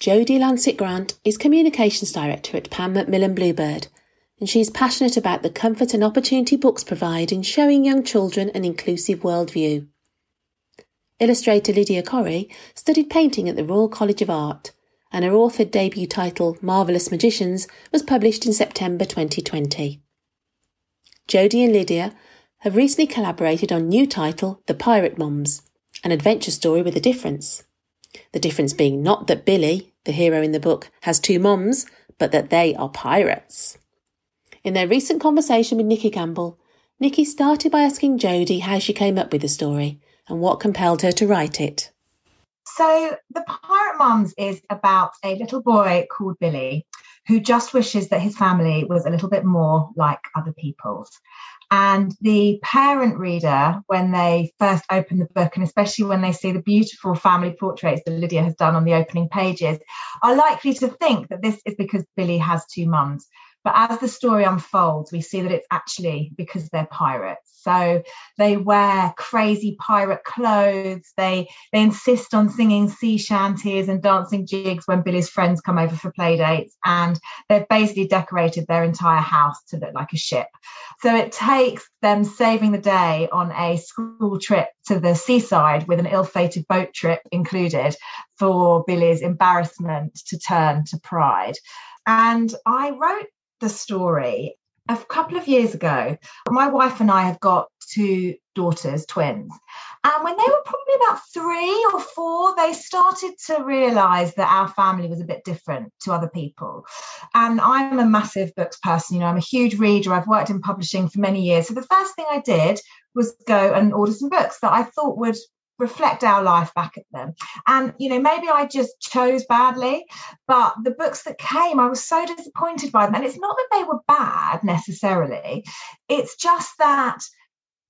Jodie Lancet Grant is Communications Director at Pan Macmillan Bluebird, and she's passionate about the comfort and opportunity books provide in showing young children an inclusive worldview. Illustrator Lydia Corry studied painting at the Royal College of Art, and her authored debut title, Marvellous Magicians, was published in September 2020. Jodie and Lydia have recently collaborated on new title The Pirate Moms, an adventure story with a difference. The difference being not that Billy, the hero in the book, has two moms, but that they are pirates. In their recent conversation with Nikki Gamble, Nikki started by asking Jodie how she came up with the story and what compelled her to write it. So, The Pirate Moms is about a little boy called Billy who just wishes that his family was a little bit more like other people's. And the parent reader, when they first open the book, and especially when they see the beautiful family portraits that Lydia has done on the opening pages, are likely to think that this is because Billy has two mums. But as the story unfolds, we see that it's actually because they're pirates. So they wear crazy pirate clothes. They they insist on singing sea shanties and dancing jigs when Billy's friends come over for play dates. And they've basically decorated their entire house to look like a ship. So it takes them saving the day on a school trip to the seaside with an ill-fated boat trip included for Billy's embarrassment to turn to pride. And I wrote the story. A couple of years ago, my wife and I have got two daughters, twins. And when they were probably about three or four, they started to realize that our family was a bit different to other people. And I'm a massive books person, you know, I'm a huge reader. I've worked in publishing for many years. So the first thing I did was go and order some books that I thought would reflect our life back at them. And, you know, maybe I just chose badly, but the books that came, I was so disappointed by them. And it's not that they were bad necessarily, it's just that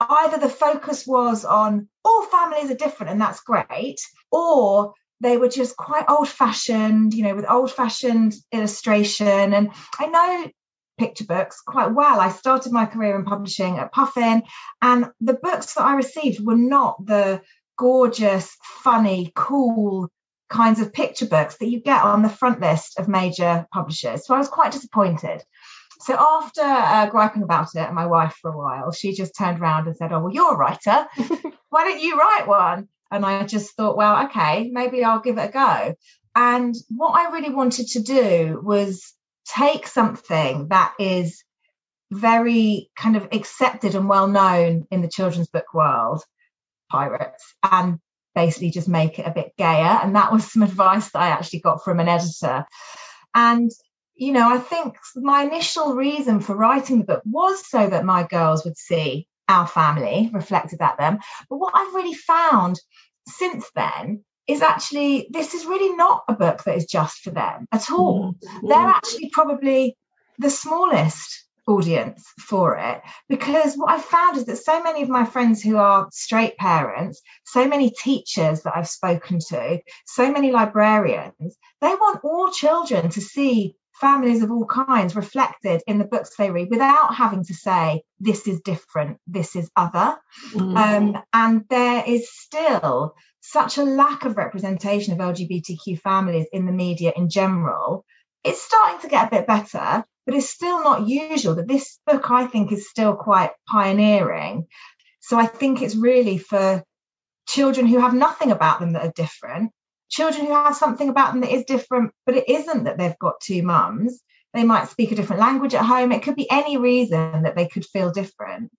either the focus was on all families are different and that's great, or they were just quite old fashioned, you know, with old fashioned illustration. And I know picture books quite well. I started my career in publishing at Puffin, and the books that I received were not the gorgeous, funny, cool kinds of picture books that you get on the front list of major publishers. So I was quite disappointed. So after uh, griping about it and my wife for a while, she just turned around and said, Oh, well, you're a writer. Why don't you write one? And I just thought, well, okay, maybe I'll give it a go. And what I really wanted to do was take something that is very kind of accepted and well known in the children's book world pirates and basically just make it a bit gayer. And that was some advice that I actually got from an editor. And, you know, I think my initial reason for writing the book was so that my girls would see our family reflected at them. But what I've really found since then is actually this is really not a book that is just for them at all. Mm-hmm. They're actually probably the smallest audience for it. Because what I've found is that so many of my friends who are straight parents, so many teachers that I've spoken to, so many librarians, they want all children to see families of all kinds reflected in the books they read without having to say this is different. This is other. Mm. um, and there is still such a lack of representation of lgbtq families in the media in general. It's starting to get a bit better but it's still not usual that this book I think is still quite pioneering. So I think it's really for children who have nothing about them that are different, children who have something about them that is different, but it isn't that they've got two mums. They might speak a different language at home. It could be any reason that they could feel different.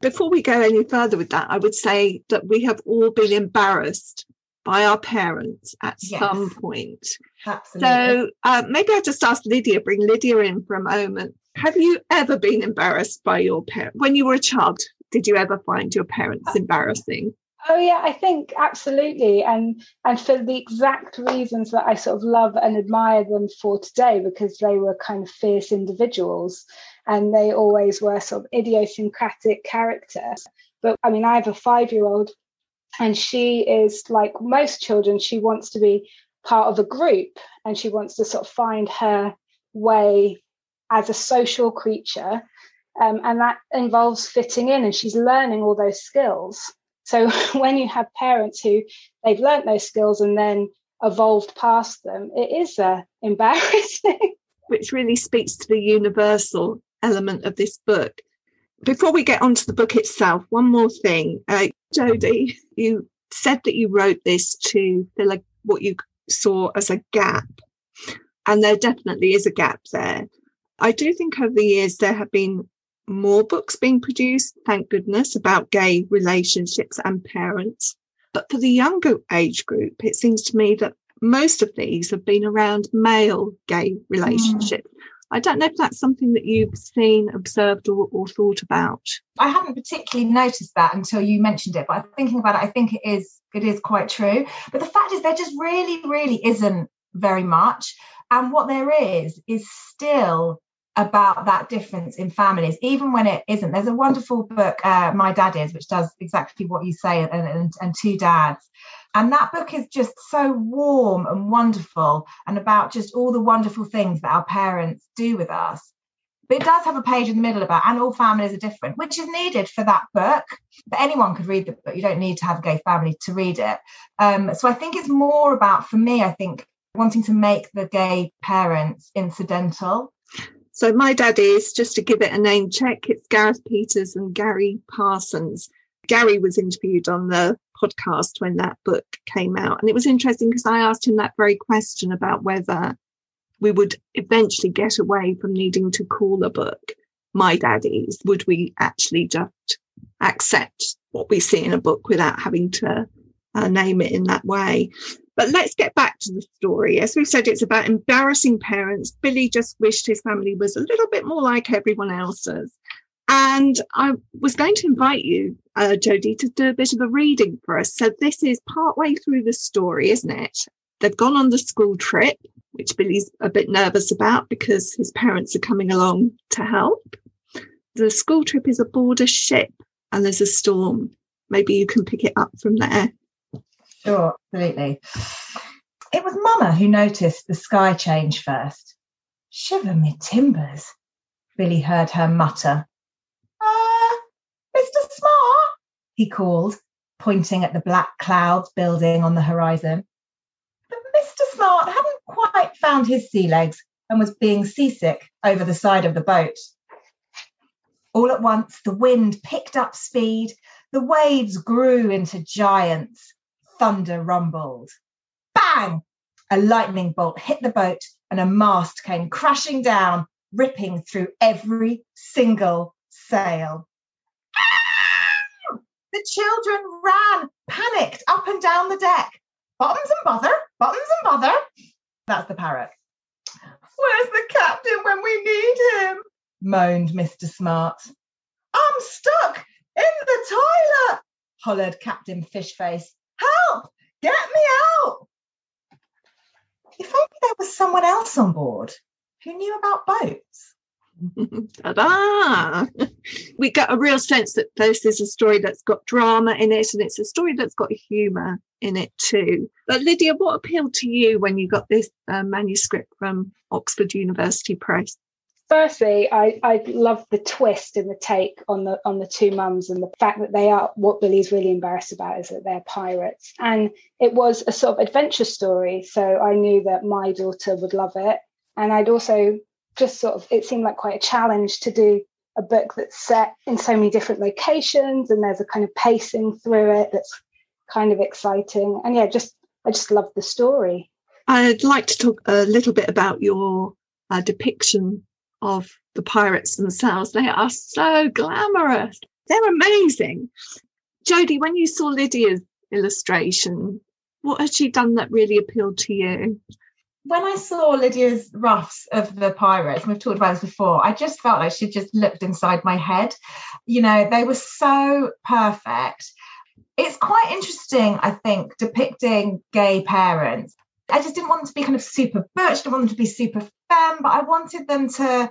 Before we go any further with that, I would say that we have all been embarrassed by our parents at yes. some point. Absolutely. So uh, maybe I just ask Lydia, bring Lydia in for a moment. Have you ever been embarrassed by your parents when you were a child? Did you ever find your parents embarrassing? Oh yeah, I think absolutely, and and for the exact reasons that I sort of love and admire them for today, because they were kind of fierce individuals, and they always were sort of idiosyncratic characters. But I mean, I have a five-year-old and she is like most children she wants to be part of a group and she wants to sort of find her way as a social creature um, and that involves fitting in and she's learning all those skills so when you have parents who they've learnt those skills and then evolved past them, it is uh, embarrassing. Which really speaks to the universal element of this book. Before we get onto the book itself, one more thing. Uh, Jodie, you said that you wrote this to fill a, what you saw as a gap. And there definitely is a gap there. I do think over the years there have been more books being produced, thank goodness, about gay relationships and parents. But for the younger age group, it seems to me that most of these have been around male gay relationships. Mm. I don't know if that's something that you've seen, observed, or, or, thought about. I haven't particularly noticed that until you mentioned it, but thinking about it, I think it is it is quite true. But the fact is, there just really, really isn't very much, and what there is is still about that difference in families, even when it isn't. There's a wonderful book, uh, My Daddies, which does exactly what you say, and, and, and Two Dads. And that book is just so warm and wonderful and about just all the wonderful things that our parents do with us. But it does have a page in the middle about, and all families are different, which is needed for that book. But anyone could read the book. You don't need to have a gay family to read it. Um, so I think it's more about, for me, I think, wanting to make the gay parents incidental so My Daddies, just to give it a name check, it's Gareth Peters and Garry Parsons. Garry was interviewed on the podcast when that book came out. And it was interesting because I asked him that very question about whether we would eventually get away from needing to call a book My Daddies. Would we actually just accept what we see in a book without having to uh, name it in that way? But let's get back to the story. As we've said, it's about embarrassing parents. Billy just wished his family was a little bit more like everyone else's. And I was going to invite you, uh, Jodie, to do a bit of a reading for us. So this is partway through the story, isn't it? They've gone on the school trip, which Billy's a bit nervous about because his parents are coming along to help. The school trip is aboard a ship and there's a storm. Maybe you can pick it up from there. Sure, absolutely. It was Mama who noticed the sky change first. Shiver me timbers, Billy heard her mutter. Ah, uh, Mr. Smart, he called, pointing at the black clouds building on the horizon. But Mr. Smart hadn't quite found his sea legs and was being seasick over the side of the boat. All at once, the wind picked up speed, the waves grew into giants, thunder rumbled. Bang! A lightning bolt hit the boat and a mast came crashing down, ripping through every single sail. The children ran, panicked up and down the deck. Bottoms and bother, bottoms and bother. That's the parrot. Where's the captain when we need him? moaned Mr. Smart. I'm stuck in the toilet, hollered Captain Fishface Help! Get me out! If only there was someone else on board who knew about boats. Ta-da! we get a real sense that this is a story that's got drama in it and it's a story that's got humour in it too. But Lydia, what appealed to you when you got this uh, manuscript from Oxford University Press? firstly, I, I love the twist and the take on the on the two mums and the fact that they are what Billy's really embarrassed about is that they're pirates. And it was a sort of adventure story. So I knew that my daughter would love it. And I'd also just sort of it seemed like quite a challenge to do a book that's set in so many different locations and there's a kind of pacing through it that's kind of exciting. And yeah, just I just love the story. I'd like to talk a little bit about your uh, depiction of the pirates themselves. They are so glamorous. They're amazing. Jodie, when you saw Lydia's illustration, what had she done that really appealed to you? When I saw Lydia's roughs of the pirates, we've talked about this before, I just felt like she just looked inside my head. You know, they were so perfect. It's quite interesting, I think, depicting gay parents I just didn't want them to be kind of super butch, didn't want them to be super femme, but I wanted them to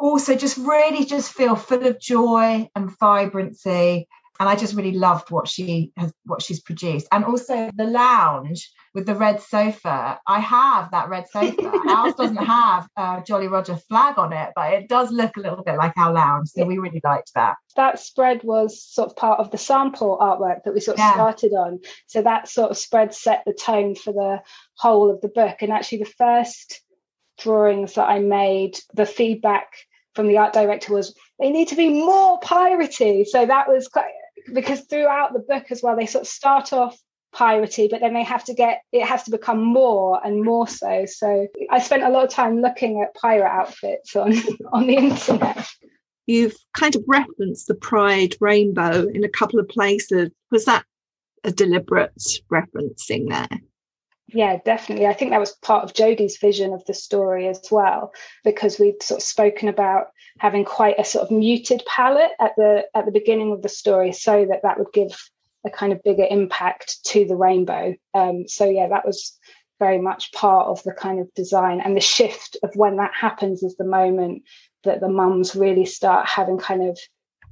also just really just feel full of joy and vibrancy and I just really loved what she has what she's produced. And also the lounge with the red sofa. I have that red sofa. Ours doesn't have a Jolly Roger flag on it, but it does look a little bit like our lounge. So we really liked that. That spread was sort of part of the sample artwork that we sort of yeah. started on. So that sort of spread set the tone for the whole of the book. And actually the first drawings that I made, the feedback from the art director was they need to be more piratey. So that was quite because throughout the book as well, they sort of start off piratey, but then they have to get it has to become more and more so. So I spent a lot of time looking at pirate outfits on on the internet. You've kind of referenced the Pride rainbow in a couple of places. Was that a deliberate referencing there? Yeah, definitely. I think that was part of Jodie's vision of the story as well, because we'd sort of spoken about having quite a sort of muted palette at the at the beginning of the story, so that that would give a kind of bigger impact to the rainbow. Um, so yeah, that was very much part of the kind of design and the shift of when that happens is the moment that the mums really start having kind of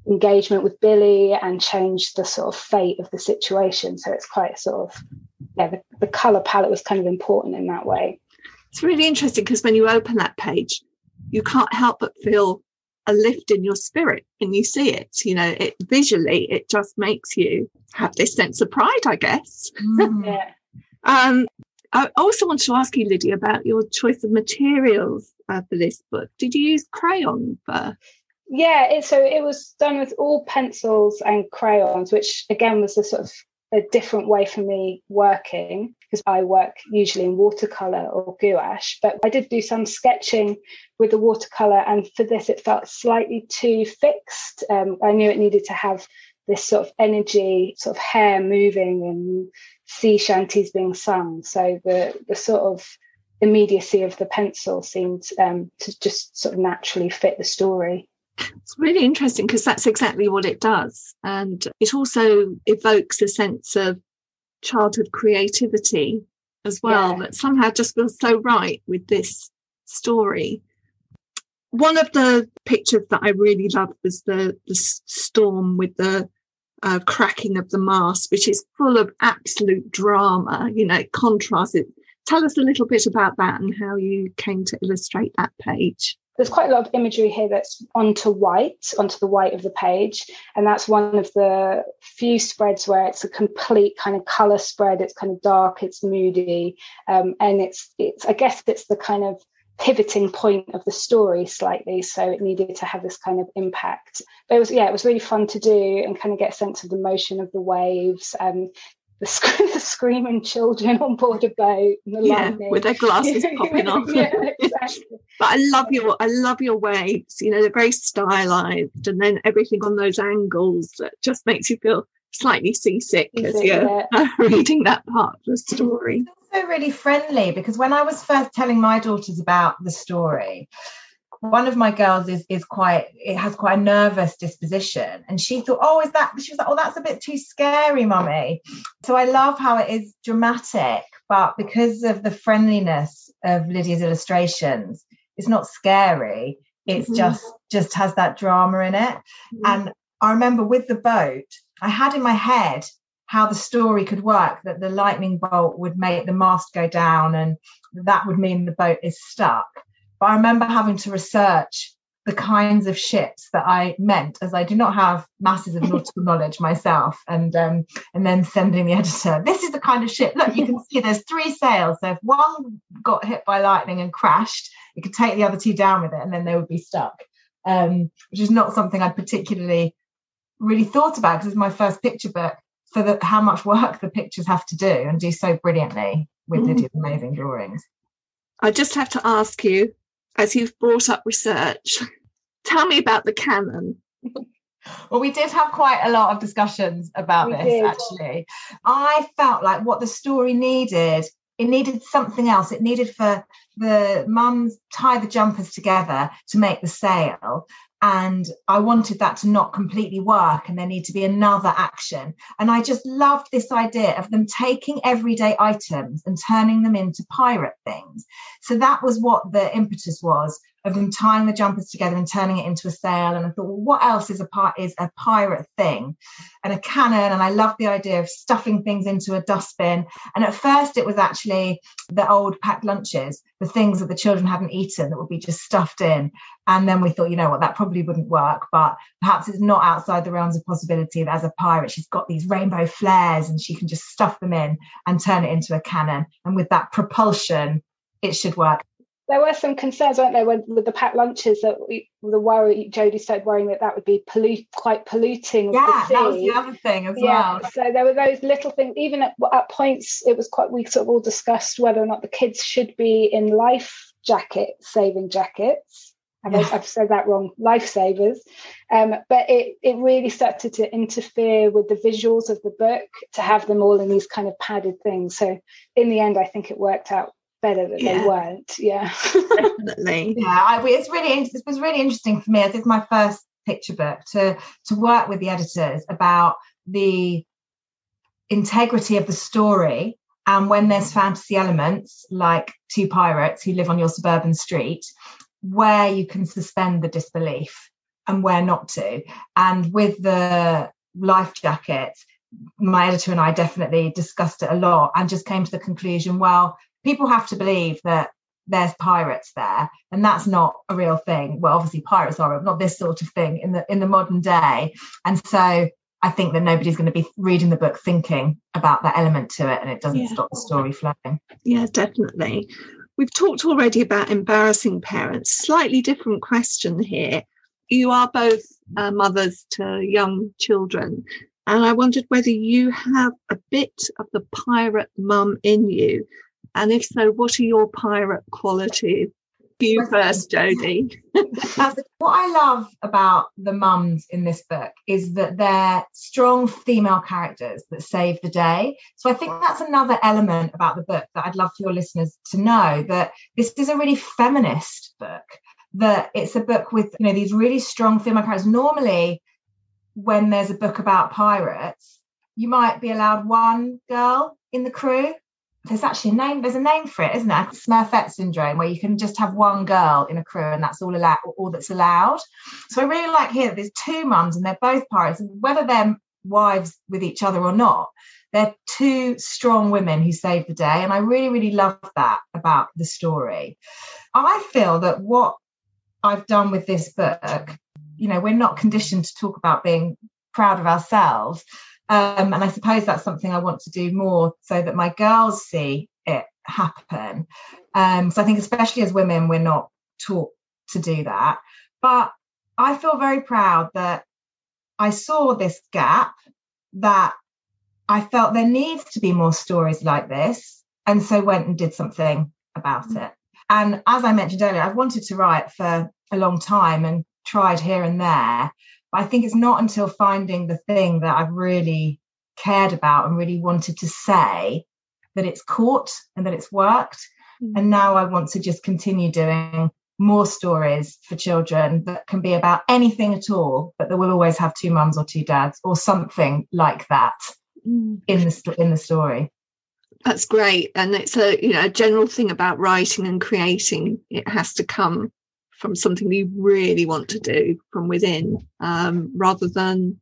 engagement with Billy and change the sort of fate of the situation. So it's quite sort of yeah, the, the color palette was kind of important in that way. It's really interesting because when you open that page, you can't help but feel a lift in your spirit and you see it. You know, it visually, it just makes you have this sense of pride, I guess. Mm. yeah. um, I also want to ask you, Lydia, about your choice of materials uh, for this book. Did you use crayon for? Yeah, it, so it was done with all pencils and crayons, which again was a sort of a different way for me working because I work usually in watercolor or gouache, but I did do some sketching with the watercolor, and for this, it felt slightly too fixed. Um, I knew it needed to have this sort of energy, sort of hair moving and sea shanties being sung. So the the sort of immediacy of the pencil seemed um, to just sort of naturally fit the story. It's really interesting because that's exactly what it does. And it also evokes a sense of childhood creativity as well yeah. that somehow just feels so right with this story. One of the pictures that I really loved was the, the storm with the uh, cracking of the mast, which is full of absolute drama. You know, it contrasts it. Tell us a little bit about that and how you came to illustrate that page there's quite a lot of imagery here that's onto white, onto the white of the page. And that's one of the few spreads where it's a complete kind of color spread. It's kind of dark, it's moody. Um, and it's, it's, I guess it's the kind of pivoting point of the story slightly. So it needed to have this kind of impact. But it was, yeah, it was really fun to do and kind of get a sense of the motion of the waves. Um, the, sc- the screaming children on board a boat yeah, with their glasses popping off. yeah, exactly. but I love your I love your waves. You know, they're very stylized, and then everything on those angles that just makes you feel slightly seasick Is as it, you're yeah. reading that part of the story. It's also really friendly because when I was first telling my daughters about the story, one of my girls is is quite it has quite a nervous disposition. And she thought oh is that she was like oh that's a bit too scary mummy. So i love how it is dramatic but because of the friendliness of lydia's illustrations it's not scary. It's mm-hmm. just just has that drama in it. Mm-hmm. and i remember with the boat i had in my head how the story could work that the lightning bolt would make the mast go down and that would mean the boat is stuck but I remember having to research the kinds of ships that I meant, as I do not have masses of nautical knowledge myself, and um, and then sending the editor, this is the kind of ship. Look, you can see there's three sails. So if one got hit by lightning and crashed, it could take the other two down with it, and then they would be stuck. Um, which is not something I'd particularly really thought about because it's my first picture book. For the, how much work the pictures have to do and do so brilliantly with mm. Lydia's amazing drawings. I just have to ask you as you've brought up research, tell me about the canon. Well, we did have quite a lot of discussions about we this did. actually. I felt like what the story needed, it needed something else. It needed for the mums tie the jumpers together to make the sail and I wanted that to not completely work and there need to be another action. And I just loved this idea of them taking everyday items and turning them into pirate things. So that was what the impetus was of them tying the jumpers together and turning it into a sail. And I thought, well, what else is a part is a pirate thing? And a cannon. And I loved the idea of stuffing things into a dustbin. And at first it was actually the old packed lunches, the things that the children hadn't eaten that would be just stuffed in. And then we thought, you know what, that probably wouldn't work, but perhaps it's not outside the realms of possibility that as a pirate, she's got these rainbow flares and she can just stuff them in and turn it into a cannon. And with that propulsion, it should work there were some concerns, weren't there, with, with the packed lunches that we, the worry Jodie started worrying that that would be pollute, quite polluting. Yeah, that was the other thing as yeah, well. So there were those little things. Even at, at points, it was quite. We sort of all discussed whether or not the kids should be in life jackets, saving jackets. I've, yeah. I've said that wrong. Lifesavers, um, but it it really started to interfere with the visuals of the book to have them all in these kind of padded things. So in the end, I think it worked out better that yeah. they weren't. Yeah, definitely. yeah, I, it's really it was really interesting for me as it's my first picture book to to work with the editors about the integrity of the story and when there's fantasy elements like two pirates who live on your suburban street where you can suspend the disbelief and where not to and with the life jacket my editor and I definitely discussed it a lot and just came to the conclusion well people have to believe that there's pirates there and that's not a real thing. Well obviously pirates are not this sort of thing in the in the modern day. And so i think that nobody's going to be reading the book thinking about that element to it and it doesn't yeah. stop the story flowing. Yeah definitely. We've talked already about embarrassing parents. Slightly different question here. You are both uh, mothers to young children and i wondered whether you have a bit of the pirate mum in you and if so, what are your pirate qualities? You first, Jodie. what I love about the mums in this book is that they're strong female characters that save the day. So I think that's another element about the book that I'd love for your listeners to know that this is a really feminist book. That it's a book with you know these really strong female characters. Normally, when there's a book about pirates, you might be allowed one girl in the crew there's actually a name there's a name for it isn't there? Smurfette syndrome where you can just have one girl in a crew and that's all allowed all that's allowed. So i really like here that there's two mums and they're both pirates and whether they're wives with each other or not they're two strong women who save the day and i really really love that about the story. I feel that what i've done with this book you know we're not conditioned to talk about being proud of ourselves um, and I suppose that's something I want to do more so that my girls see it happen. Um, so I think, especially as women, we're not taught to do that. But I feel very proud that I saw this gap, that I felt there needs to be more stories like this. And so went and did something about mm. it. And as I mentioned earlier, I've wanted to write for a long time and tried here and there. But I think it's not until finding the thing that I've really cared about and really wanted to say that it's caught and that it's worked. Mm-hmm. And now I want to just continue doing more stories for children that can be about anything at all, but that will always have two mums or two dads or something like that mm. in the in the story. That's great, and it's a you know a general thing about writing and creating. It has to come from something you really want to do from within um, rather than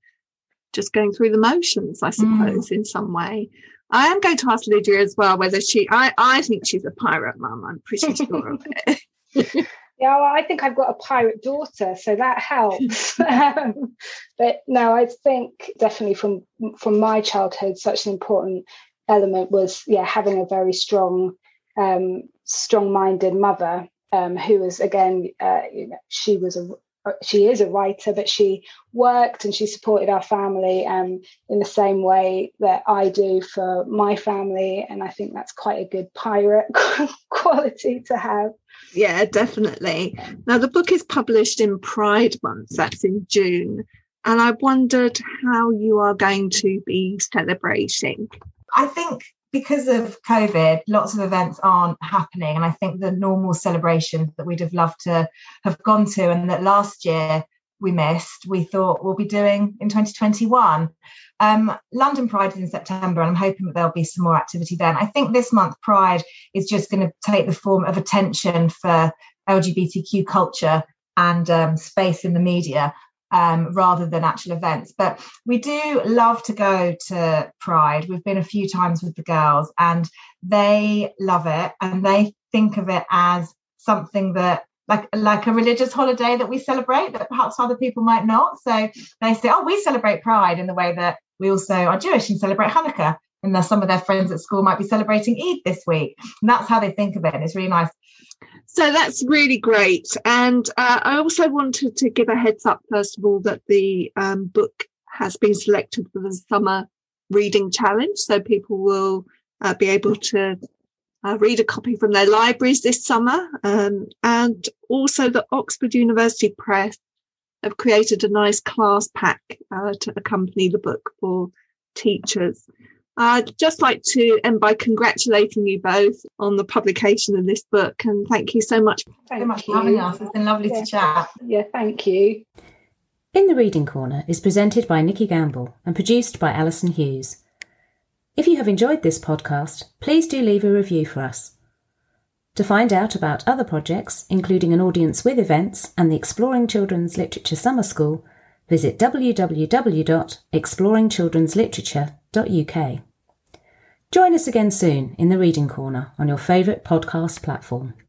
just going through the motions, I mm. suppose, mm. in some way. I am going to ask Lydia as well whether she, I, I think she's a pirate mum. I'm pretty sure of it. yeah, well, I think I've got a pirate daughter, so that helps. um, but no, I think definitely from from my childhood, such an important element was yeah having a very strong, um, strong-minded mother um, who was again, uh, you know, she was a she is a writer, but she worked and she supported our family um, in the same way that I do for my family. And I think that's quite a good pirate quality to have. Yeah, definitely. Now, the book is published in Pride Month, that's in June. And I wondered how you are going to be celebrating. I think because of COVID, lots of events aren't happening. And I think the normal celebrations that we'd have loved to have gone to and that last year we missed, we thought we'll be doing in 2021. Um, London Pride is in September, and I'm hoping that there'll be some more activity then. I think this month Pride is just going to take the form of attention for LGBTQ culture and um, space in the media um, rather than actual events. But we do love to go to Pride. We've been a few times with the girls and they love it and they think of it as something that like like a religious holiday that we celebrate that perhaps other people might not. So they say, oh, we celebrate Pride in the way that we also are Jewish and celebrate Hanukkah. And some of their friends at school might be celebrating Eid this week. And that's how they think of it. And it's really nice. So that's really great. And uh, I also wanted to give a heads up, first of all, that the um, book has been selected for the summer reading challenge. So people will uh, be able to uh, read a copy from their libraries this summer. Um, and also the Oxford University Press have created a nice class pack uh, to accompany the book for teachers. I'd just like to end by congratulating you both on the publication of this book and thank you so much. Thank so much for having us. It's been lovely yeah. to chat. Yeah, thank you. In the Reading Corner is presented by Nikki Gamble and produced by Alison Hughes. If you have enjoyed this podcast, please do leave a review for us. To find out about other projects, including an audience with events and the Exploring Children's Literature Summer School, visit www.exploringchildren'sliterature.uk. Join us again soon in the Reading Corner on your favourite podcast platform.